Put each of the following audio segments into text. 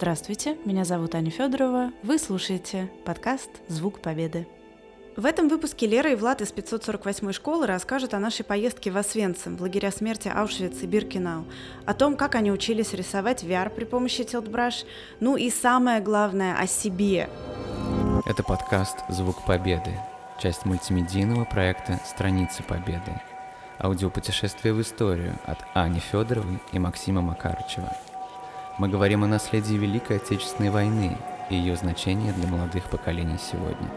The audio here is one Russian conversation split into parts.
Здравствуйте, меня зовут Аня Федорова. Вы слушаете подкаст «Звук Победы». В этом выпуске Лера и Влад из 548 школы расскажут о нашей поездке в Освенцим, в лагеря смерти Аушвиц и Биркенау, о том, как они учились рисовать VR при помощи Tiltbrush, ну и самое главное – о себе. Это подкаст «Звук Победы», часть мультимедийного проекта «Страницы Победы», аудиопутешествие в историю от Ани Федоровой и Максима Макарычева – мы говорим о наследии Великой Отечественной войны и ее значении для молодых поколений сегодня.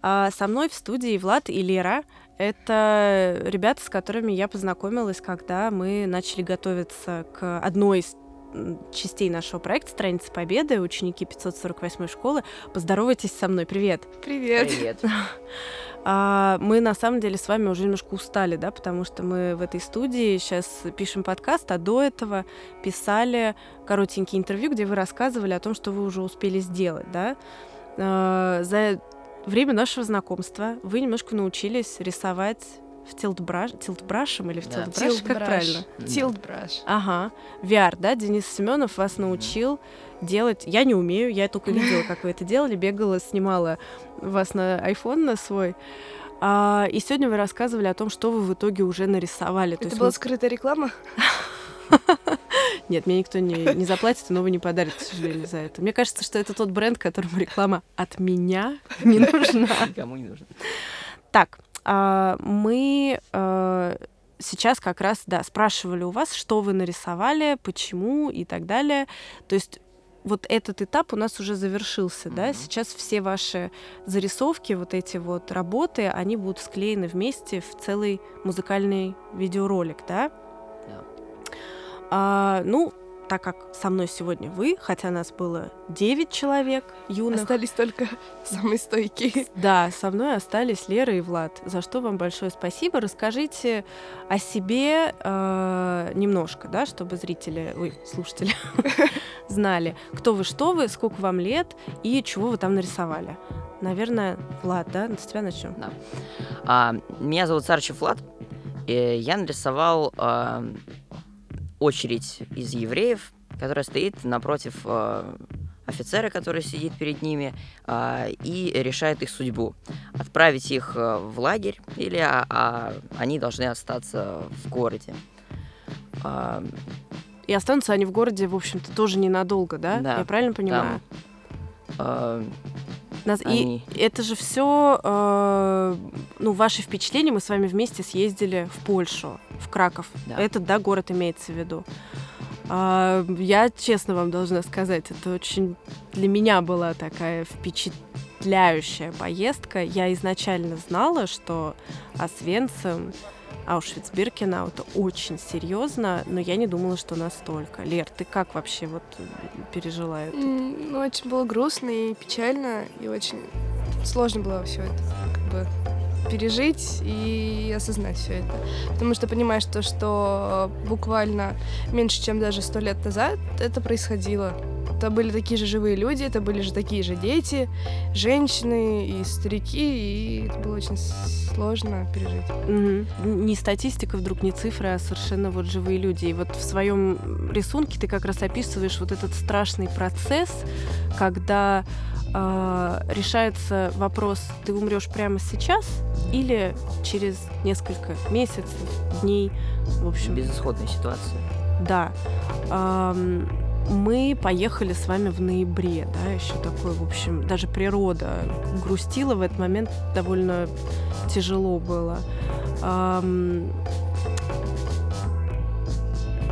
А со мной в студии Влад и Лера. Это ребята, с которыми я познакомилась, когда мы начали готовиться к одной из частей нашего проекта «Страница Победы», ученики 548 школы. Поздоровайтесь со мной. Привет. Привет. Привет. А, мы на самом деле с вами уже немножко устали, да, потому что мы в этой студии сейчас пишем подкаст, а до этого писали коротенькие интервью, где вы рассказывали о том, что вы уже успели сделать, да. А, за время нашего знакомства вы немножко научились рисовать в тилтбраш, тилтбрашем или в да. тилтбраш, как правильно? Тилтбраш. Ага. VR, да? Денис Семенов вас научил делать. Я не умею, я только видела, как вы это делали, бегала, снимала вас на iPhone на свой. А, и сегодня вы рассказывали о том, что вы в итоге уже нарисовали. Это была мы... скрытая реклама? Нет, мне никто не, не заплатит, но вы не подарит, к сожалению, за это. Мне кажется, что это тот бренд, которому реклама от меня не нужна. Никому не нужна. Так, мы а, сейчас как раз, да, спрашивали у вас, что вы нарисовали, почему и так далее. То есть вот этот этап у нас уже завершился, mm-hmm. да, сейчас все ваши зарисовки, вот эти вот работы, они будут склеены вместе в целый музыкальный видеоролик, да? Yeah. А, ну, так как со мной сегодня вы, хотя нас было 9 человек юных. Остались только самые стойкие. Да, со мной остались Лера и Влад, за что вам большое спасибо. Расскажите о себе э, немножко, да, чтобы зрители, ой, слушатели знали, кто вы, что вы, сколько вам лет и чего вы там нарисовали. Наверное, Влад, да, с тебя начнем. Да. А, меня зовут Сарчев Влад. И я нарисовал а, очередь из евреев, которая стоит напротив э, офицера, который сидит перед ними, э, и решает их судьбу. Отправить их э, в лагерь или а, а они должны остаться в городе. Э, и останутся они в городе, в общем-то, тоже ненадолго, да? Да. Я правильно понимаю? Там, э, нас... Они... И это же все, э, ну, ваши впечатления. Мы с вами вместе съездили в Польшу, в Краков. Да. Этот, да, город имеется в виду. Э, я честно вам должна сказать, это очень для меня была такая впечатляющая поездка. Я изначально знала, что Освенцим Аушвиц-Биркенау, это очень серьезно, но я не думала, что настолько. Лер, ты как вообще вот пережила это? Ну, очень было грустно и печально, и очень сложно было все это как бы пережить и осознать все это. Потому что понимаешь то, что буквально меньше, чем даже сто лет назад это происходило это были такие же живые люди, это были же такие же дети, женщины и старики, и это было очень сложно пережить. Угу. Не статистика вдруг, не цифры, а совершенно вот живые люди. И вот в своем рисунке ты как раз описываешь вот этот страшный процесс, когда э, решается вопрос, ты умрешь прямо сейчас или через несколько месяцев, дней, в общем. Безысходная ситуация. Да. Эм, мы поехали с вами в ноябре, да, еще такой, в общем, даже природа грустила в этот момент, довольно тяжело было.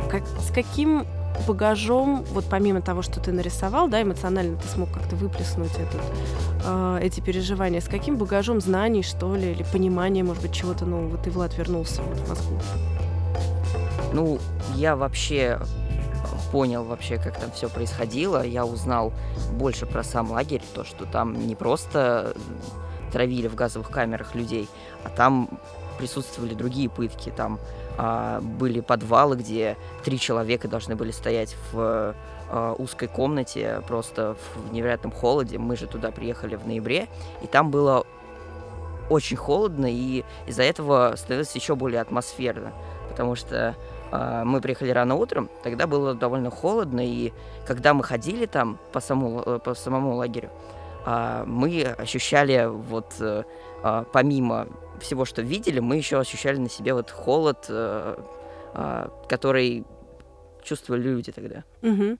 Как, с каким багажом, вот помимо того, что ты нарисовал, да, эмоционально ты смог как-то выплеснуть этот, э, эти переживания, с каким багажом знаний, что ли, или понимания, может быть, чего-то нового ты, Влад, вернулся вот в Москву? Ну, я вообще понял вообще, как там все происходило. Я узнал больше про сам лагерь, то, что там не просто травили в газовых камерах людей, а там присутствовали другие пытки. Там а, были подвалы, где три человека должны были стоять в а, узкой комнате, просто в невероятном холоде. Мы же туда приехали в ноябре, и там было очень холодно, и из-за этого становилось еще более атмосферно, потому что мы приехали рано утром, тогда было довольно холодно, и когда мы ходили там по самому, э, по самому лагерю, а, мы ощущали вот э, а, помимо всего, что видели, мы еще ощущали на себе вот холод, э, который чувствовали люди тогда. Угу.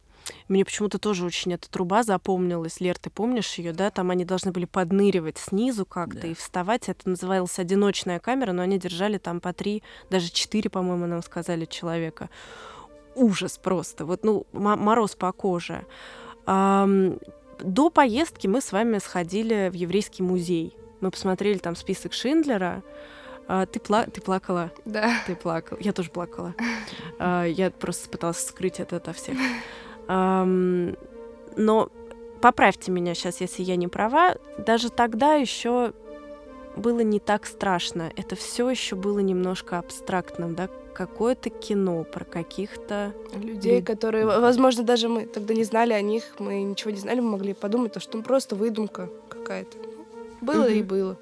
Мне почему-то тоже очень эта труба запомнилась. Лер, ты помнишь ее, да? Там они должны были подныривать снизу как-то да. и вставать. Это называлась одиночная камера, но они держали там по три, даже четыре, по-моему, нам сказали человека. Ужас просто. Вот, ну, мороз по коже. До поездки мы с вами сходили в еврейский музей. Мы посмотрели там список Шиндлера. А, ты, пла ты плакала? Да. Ты плакала. Я тоже плакала. А, я просто пыталась скрыть это от всех. Но поправьте меня сейчас, если я не права, даже тогда еще было не так страшно. Это все еще было немножко абстрактным, да, какое-то кино про каких-то людей, которые, возможно, даже мы тогда не знали о них, мы ничего не знали, мы могли подумать, что ну, просто выдумка какая-то. Было mm-hmm. и было.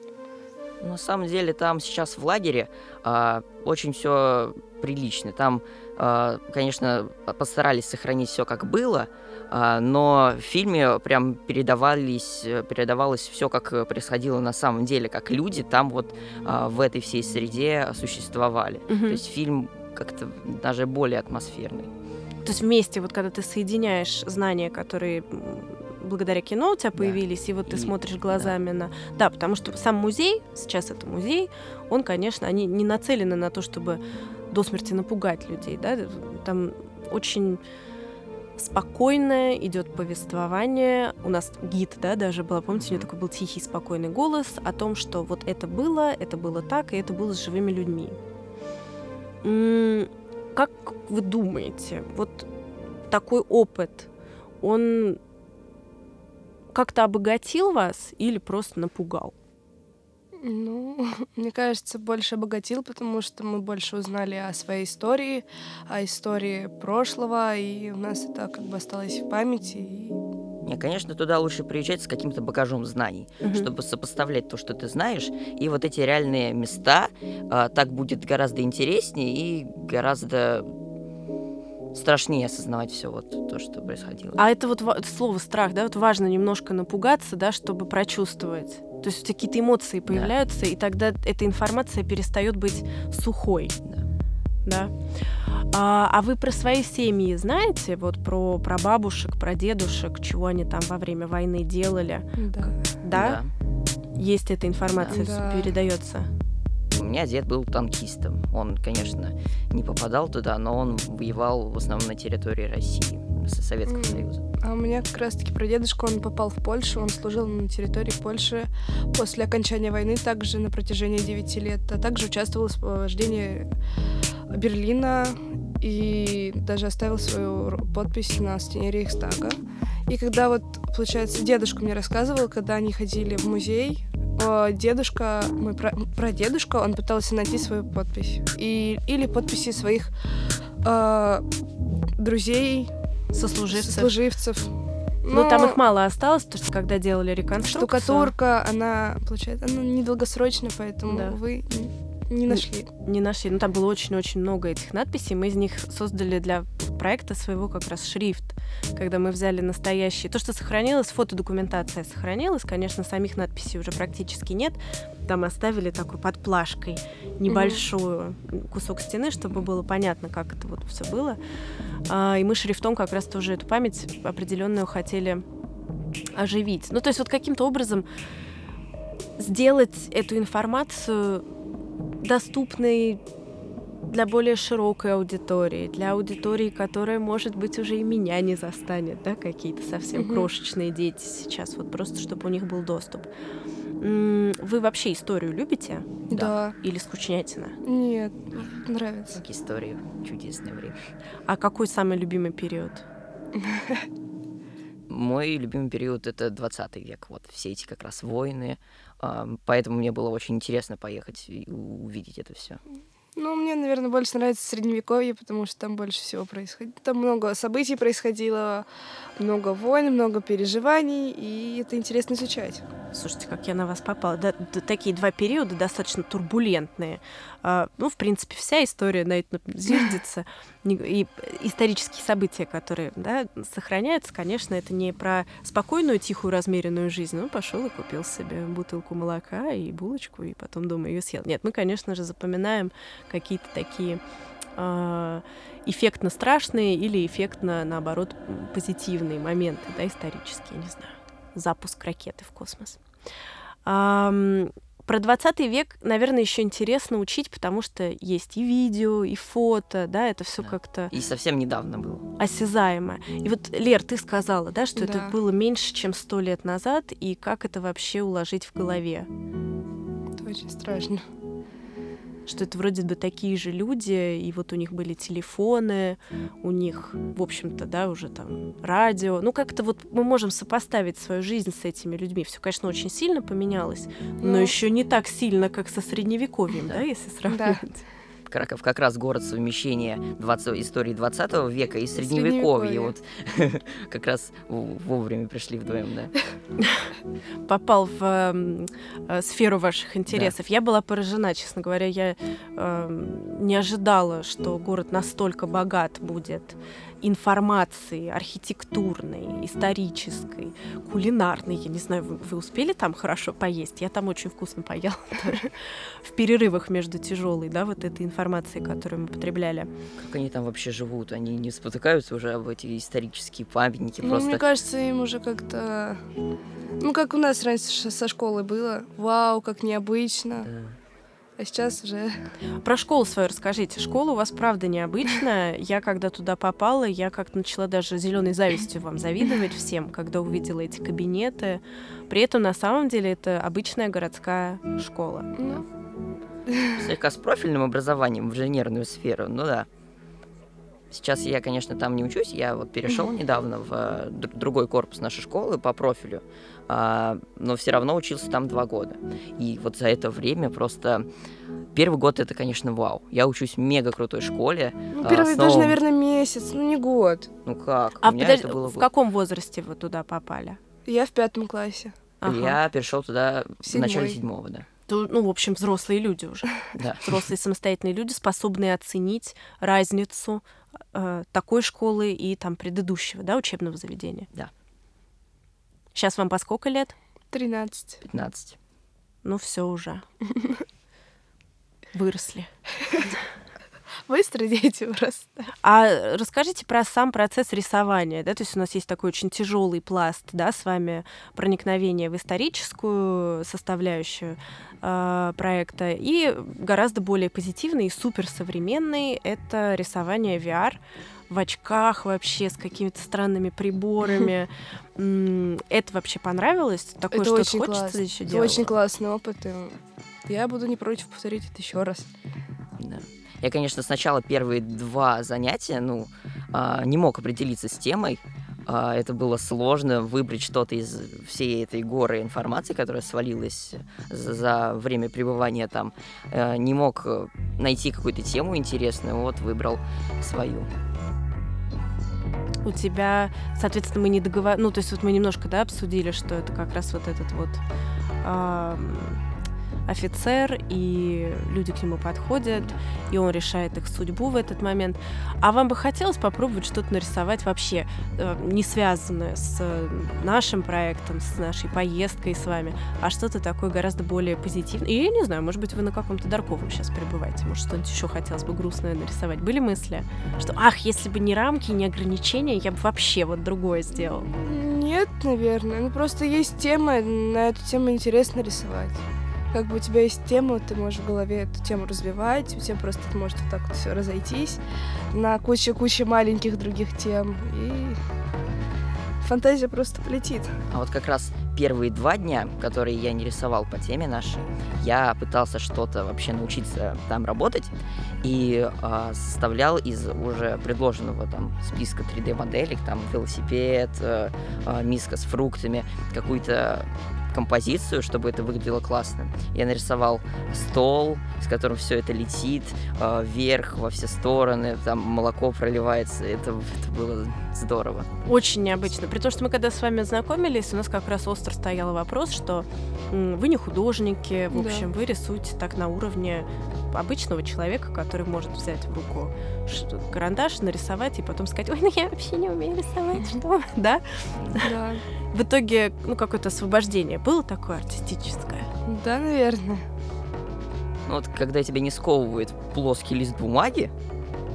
На самом деле там сейчас в лагере а, очень все прилично. Там, конечно, постарались сохранить все как было, а, но в фильме прям передавались, передавалось все, как происходило на самом деле, как люди там вот а, в этой всей среде существовали. Mm-hmm. То есть фильм как-то даже более атмосферный. То есть вместе, вот когда ты соединяешь знания, которые благодаря кино у тебя появились, да. и вот ты и, смотришь глазами да. на... Да, потому что сам музей, сейчас это музей, он, конечно, они не нацелены на то, чтобы до смерти напугать людей, да, там очень спокойное идет повествование. У нас гид, да, даже была, помните, у него такой был тихий, спокойный голос о том, что вот это было, это было так, и это было с живыми людьми. Как вы думаете, вот такой опыт, он как-то обогатил вас или просто напугал? Ну, мне кажется, больше обогатил, потому что мы больше узнали о своей истории, о истории прошлого, и у нас это как бы осталось в памяти. И... Не, конечно, туда лучше приезжать с каким-то багажом знаний, угу. чтобы сопоставлять то, что ты знаешь, и вот эти реальные места. А, так будет гораздо интереснее и гораздо страшнее осознавать все вот то, что происходило. А это вот слово страх, да, вот важно немножко напугаться, да, чтобы прочувствовать. То есть какие-то эмоции появляются, да. и тогда эта информация перестает быть сухой. Да. да? А, а вы про свои семьи знаете? Вот про, про бабушек, про дедушек, чего они там во время войны делали? Да. Да? да. Есть эта информация, да. передается? У меня дед был танкистом. Он, конечно, не попадал туда, но он воевал в основном на территории России, Советского. Союза. А у меня как раз-таки про дедушку, он попал в Польшу, он служил на территории Польши после окончания войны также на протяжении 9 лет, а также участвовал в освобождении Берлина и даже оставил свою подпись на стене Рейхстага. И когда вот, получается, дедушка мне рассказывал, когда они ходили в музей, дедушка, мой про дедушка, он пытался найти свою подпись. И, или подписи своих э, друзей, сослуживцев. сослуживцев. Но, там их мало осталось, потому что когда делали реконструкцию... Штукатурка, она, получается, она недолгосрочная, поэтому да. вы не нашли. Не, не нашли. Ну, там было очень-очень много этих надписей. Мы из них создали для проекта своего как раз шрифт, когда мы взяли настоящие... То, что сохранилось, фотодокументация сохранилась. Конечно, самих надписей уже практически нет. Там оставили такой под плашкой небольшую mm-hmm. кусок стены, чтобы было понятно, как это вот все было. А, и мы шрифтом как раз тоже эту память определенную хотели оживить. Ну, то есть вот каким-то образом сделать эту информацию доступной для более широкой аудитории, для аудитории, которая, может быть, уже и меня не застанет, да, какие-то совсем mm-hmm. крошечные дети сейчас, вот просто чтобы у них был доступ. Вы вообще историю любите? Да. Или скучнятина? Нет, нравится. Как историю. Чудесное время. А какой самый любимый период? Мой любимый период — это 20 век. Вот все эти как раз войны. Поэтому мне было очень интересно поехать и увидеть это все. Ну, мне, наверное, больше нравится Средневековье, потому что там больше всего происходит. Там много событий происходило, много войн, много переживаний, и это интересно изучать. Слушайте, как я на вас попала. Да, да, такие два периода достаточно турбулентные. А, ну, в принципе, вся история на этом зиждется. И исторические события, которые да, сохраняются, конечно, это не про спокойную, тихую, размеренную жизнь. Ну, пошел и купил себе бутылку молока и булочку, и потом дома ее съел. Нет, мы, конечно же, запоминаем какие-то такие а, эффектно страшные или эффектно, наоборот, позитивные моменты, да, исторические, не знаю запуск ракеты в космос. Про 20 век, наверное, еще интересно учить, потому что есть и видео, и фото, да, это все да. как-то... И совсем недавно было. Осязаемо. И вот, Лер, ты сказала, да, что да. это было меньше, чем сто лет назад, и как это вообще уложить в голове? Это очень страшно что это вроде бы такие же люди, и вот у них были телефоны, у них, в общем-то, да, уже там радио. Ну, как-то вот мы можем сопоставить свою жизнь с этими людьми. Все, конечно, очень сильно поменялось, но, ну. еще не так сильно, как со средневековьем, да, да если сравнивать. Да. Краков как раз город совмещения 20, истории 20 века и средневековья. Вот как раз вовремя пришли вдвоем, да. Попал в э, сферу ваших интересов. Да. Я была поражена, честно говоря. Я э, не ожидала, что город настолько богат будет информации архитектурной, исторической, кулинарной. Я не знаю, вы, вы успели там хорошо поесть? Я там очень вкусно поела в перерывах между тяжелой, да, вот этой информацией, которую мы потребляли. Как они там вообще живут? Они не спотыкаются уже об эти исторические памятники? Ну, просто... мне кажется, им уже как-то... Ну, как у нас раньше со школы было. Вау, как необычно. Да а сейчас уже... Про школу свою расскажите. Школа у вас правда необычная. Я когда туда попала, я как-то начала даже зеленой завистью вам завидовать всем, когда увидела эти кабинеты. При этом на самом деле это обычная городская школа. Ну. Слегка с профильным образованием в инженерную сферу, ну да. Сейчас я, конечно, там не учусь, я вот перешел недавно в э, другой корпус нашей школы по профилю, а, но все равно учился там два года. И вот за это время просто первый год это, конечно, вау. Я учусь в мега крутой школе. Ну, первый снова... даже, наверное, месяц, ну не год. Ну как? А подожди, в год. каком возрасте вы туда попали? Я в пятом классе. Ага. Я перешел туда в начале седьмого, да то, ну, в общем, взрослые люди уже. Да. Взрослые самостоятельные люди, способные оценить разницу такой школы и там предыдущего, да, учебного заведения. Да. Сейчас вам по сколько лет? Тринадцать. Пятнадцать. Ну, все уже. Выросли. Быстро дети просто. А расскажите про сам процесс рисования, да, то есть у нас есть такой очень тяжелый пласт, да, с вами проникновение в историческую составляющую э, проекта и гораздо более позитивный и суперсовременный — это рисование VR в очках вообще с какими-то странными приборами. Это вообще понравилось? Такое что хочется классно. еще делать? Это очень классный опыт. И я буду не против повторить это еще раз. Да. Я, конечно, сначала первые два занятия, ну, а, не мог определиться с темой. А, это было сложно выбрать что-то из всей этой горы информации, которая свалилась за время пребывания там. Э, не мог найти какую-то тему интересную, вот выбрал свою у тебя, соответственно, мы не договаривали, ну, то есть вот мы немножко, да, обсудили, что это как раз вот этот вот э, офицер, и люди к нему подходят, и он решает их судьбу в этот момент. А вам бы хотелось попробовать что-то нарисовать вообще э, не связанное с нашим проектом, с нашей поездкой с вами, а что-то такое гораздо более позитивное. И я не знаю, может быть, вы на каком-то Дарковом сейчас пребываете, может, что-нибудь еще хотелось бы грустное нарисовать. Были мысли, что, ах, если бы не рамки, не ограничения, я бы вообще вот другое сделал? Нет, наверное. Ну, просто есть тема, на эту тему интересно рисовать как бы у тебя есть тема, ты можешь в голове эту тему развивать, у тебя просто может вот так вот все разойтись на кучу-кучу маленьких других тем, и фантазия просто полетит. А вот как раз первые два дня, которые я не рисовал по теме нашей, я пытался что-то вообще научиться там работать и э, составлял из уже предложенного там списка 3D-моделек, там велосипед, э, э, миска с фруктами, какую-то композицию, чтобы это выглядело классно. Я нарисовал стол, с которым все это летит э, вверх, во все стороны, там молоко проливается. Это, это было здорово. Очень необычно. При том, что мы когда с вами знакомились, у нас как раз остро стоял вопрос, что вы не художники, в общем, да. вы рисуете так на уровне обычного человека, который может взять в руку карандаш, нарисовать и потом сказать, ой, ну я вообще не умею рисовать, что? Да? Да. В итоге, ну, какое-то освобождение было такое артистическое? Да, наверное. Ну, вот когда тебя не сковывает плоский лист бумаги,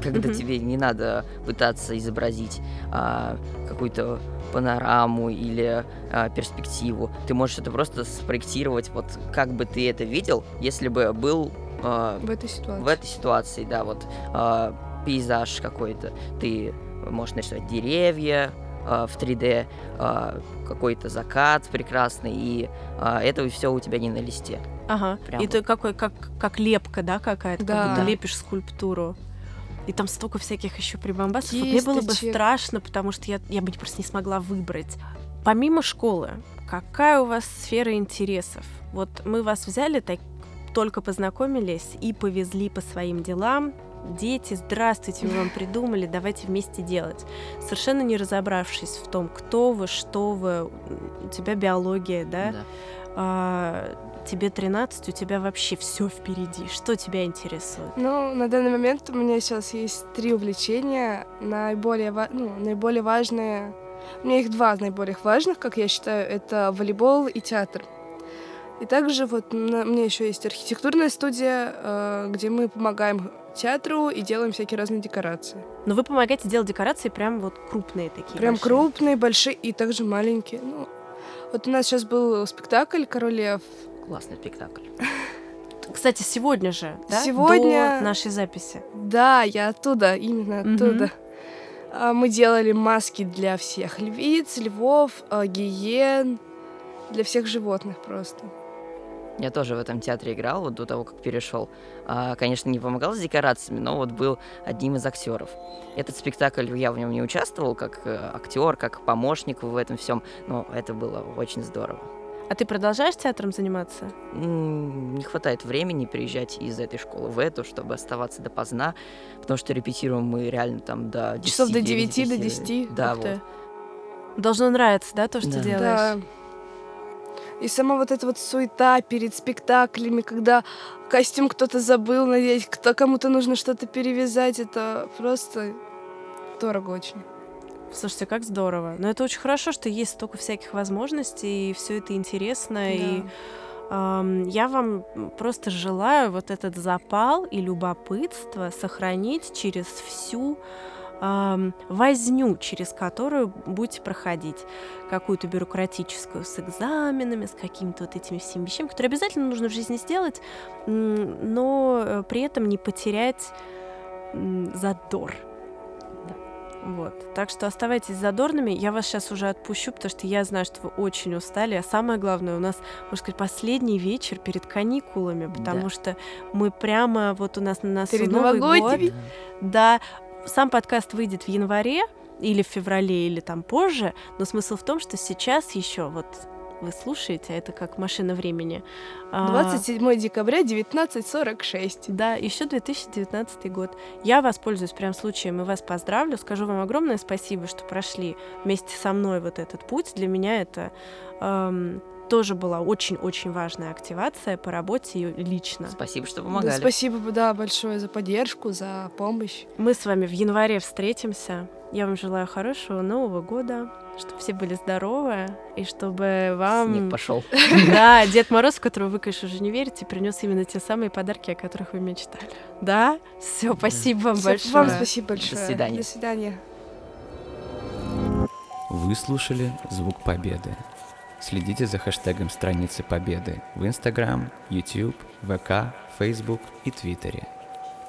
когда mm-hmm. тебе не надо пытаться изобразить а, какую-то панораму или а, перспективу. Ты можешь это просто спроектировать, вот как бы ты это видел, если бы был а, в этой ситуации. В этой ситуации, да, вот а, пейзаж какой-то. Ты можешь нарисовать деревья в 3D, а, какой-то закат прекрасный, и а, это все у тебя не на листе. Ага. Прям и вот. ты какой, как, как лепка, да, какая-то, да. как будто лепишь скульптуру. И там столько всяких еще прибамбасов. Вот мне было бы страшно, потому что я, я бы просто не смогла выбрать. Помимо школы, какая у вас сфера интересов? Вот мы вас взяли, так, только познакомились и повезли по своим делам. Дети, здравствуйте, мы вам придумали, давайте вместе делать. Совершенно не разобравшись в том, кто вы, что вы, у тебя биология, да? да. А, тебе 13, у тебя вообще все впереди. Что тебя интересует? Ну, на данный момент у меня сейчас есть три увлечения. Наиболее, ну, наиболее важные... У меня их два наиболее важных, как я считаю, это волейбол и театр. И также вот у меня еще есть архитектурная студия, э, где мы помогаем театру и делаем всякие разные декорации. Но вы помогаете делать декорации прям вот крупные такие? Прям большие. крупные, большие и также маленькие. Ну, вот у нас сейчас был спектакль «Король лев», Классный спектакль. Кстати, сегодня же, да? Сегодня... До нашей записи. Да, я оттуда, именно оттуда. Угу. Мы делали маски для всех львиц, львов, а, гиен, для всех животных просто. Я тоже в этом театре играл, вот до того, как перешел. А, конечно, не помогал с декорациями, но вот был одним из актеров. Этот спектакль я в нем не участвовал как э, актер, как помощник в этом всем, но это было очень здорово. А ты продолжаешь театром заниматься? Не хватает времени приезжать из этой школы в эту, чтобы оставаться допоздна, потому что репетируем мы реально там до 10, Часов до 9, 10, до 10. Да, вот. Должно нравиться, да, то, что да. делаешь? Да. И сама вот эта вот суета перед спектаклями, когда костюм кто-то забыл надеть, кто кому-то нужно что-то перевязать, это просто дорого очень. Слушайте, как здорово. Но это очень хорошо, что есть столько всяких возможностей, и все это интересно. Да. И я вам просто желаю вот этот запал и любопытство сохранить через всю э, возню, через которую будете проходить какую-то бюрократическую с экзаменами, с какими-то вот этими всеми вещами, которые обязательно нужно в жизни сделать, но э, при этом не потерять задор вот. Так что оставайтесь задорными. Я вас сейчас уже отпущу, потому что я знаю, что вы очень устали. А самое главное, у нас, можно сказать, последний вечер перед каникулами, потому да. что мы прямо вот у нас на нас перед Новый год. Да. Сам подкаст выйдет в январе или в феврале, или там позже, но смысл в том, что сейчас еще вот вы слушаете, это как машина времени. 27 а, декабря 1946. Да, еще 2019 год. Я воспользуюсь прям случаем и вас поздравлю. Скажу вам огромное спасибо, что прошли вместе со мной вот этот путь. Для меня это эм, тоже была очень-очень важная активация по работе и лично. Спасибо, что помогали. Да, спасибо, да, большое за поддержку, за помощь. Мы с вами в январе встретимся. Я вам желаю хорошего Нового года, чтобы все были здоровы, и чтобы вам... Снег пошел. Да, Дед Мороз, в которого вы, конечно, уже не верите, принес именно те самые подарки, о которых вы мечтали. Да? Все, спасибо вам большое. Вам спасибо большое. До свидания. До свидания. Вы слушали «Звук Победы». Следите за хэштегом страницы Победы в Instagram, YouTube, ВК, Facebook и Твиттере.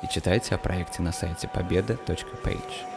И читайте о проекте на сайте победа.page.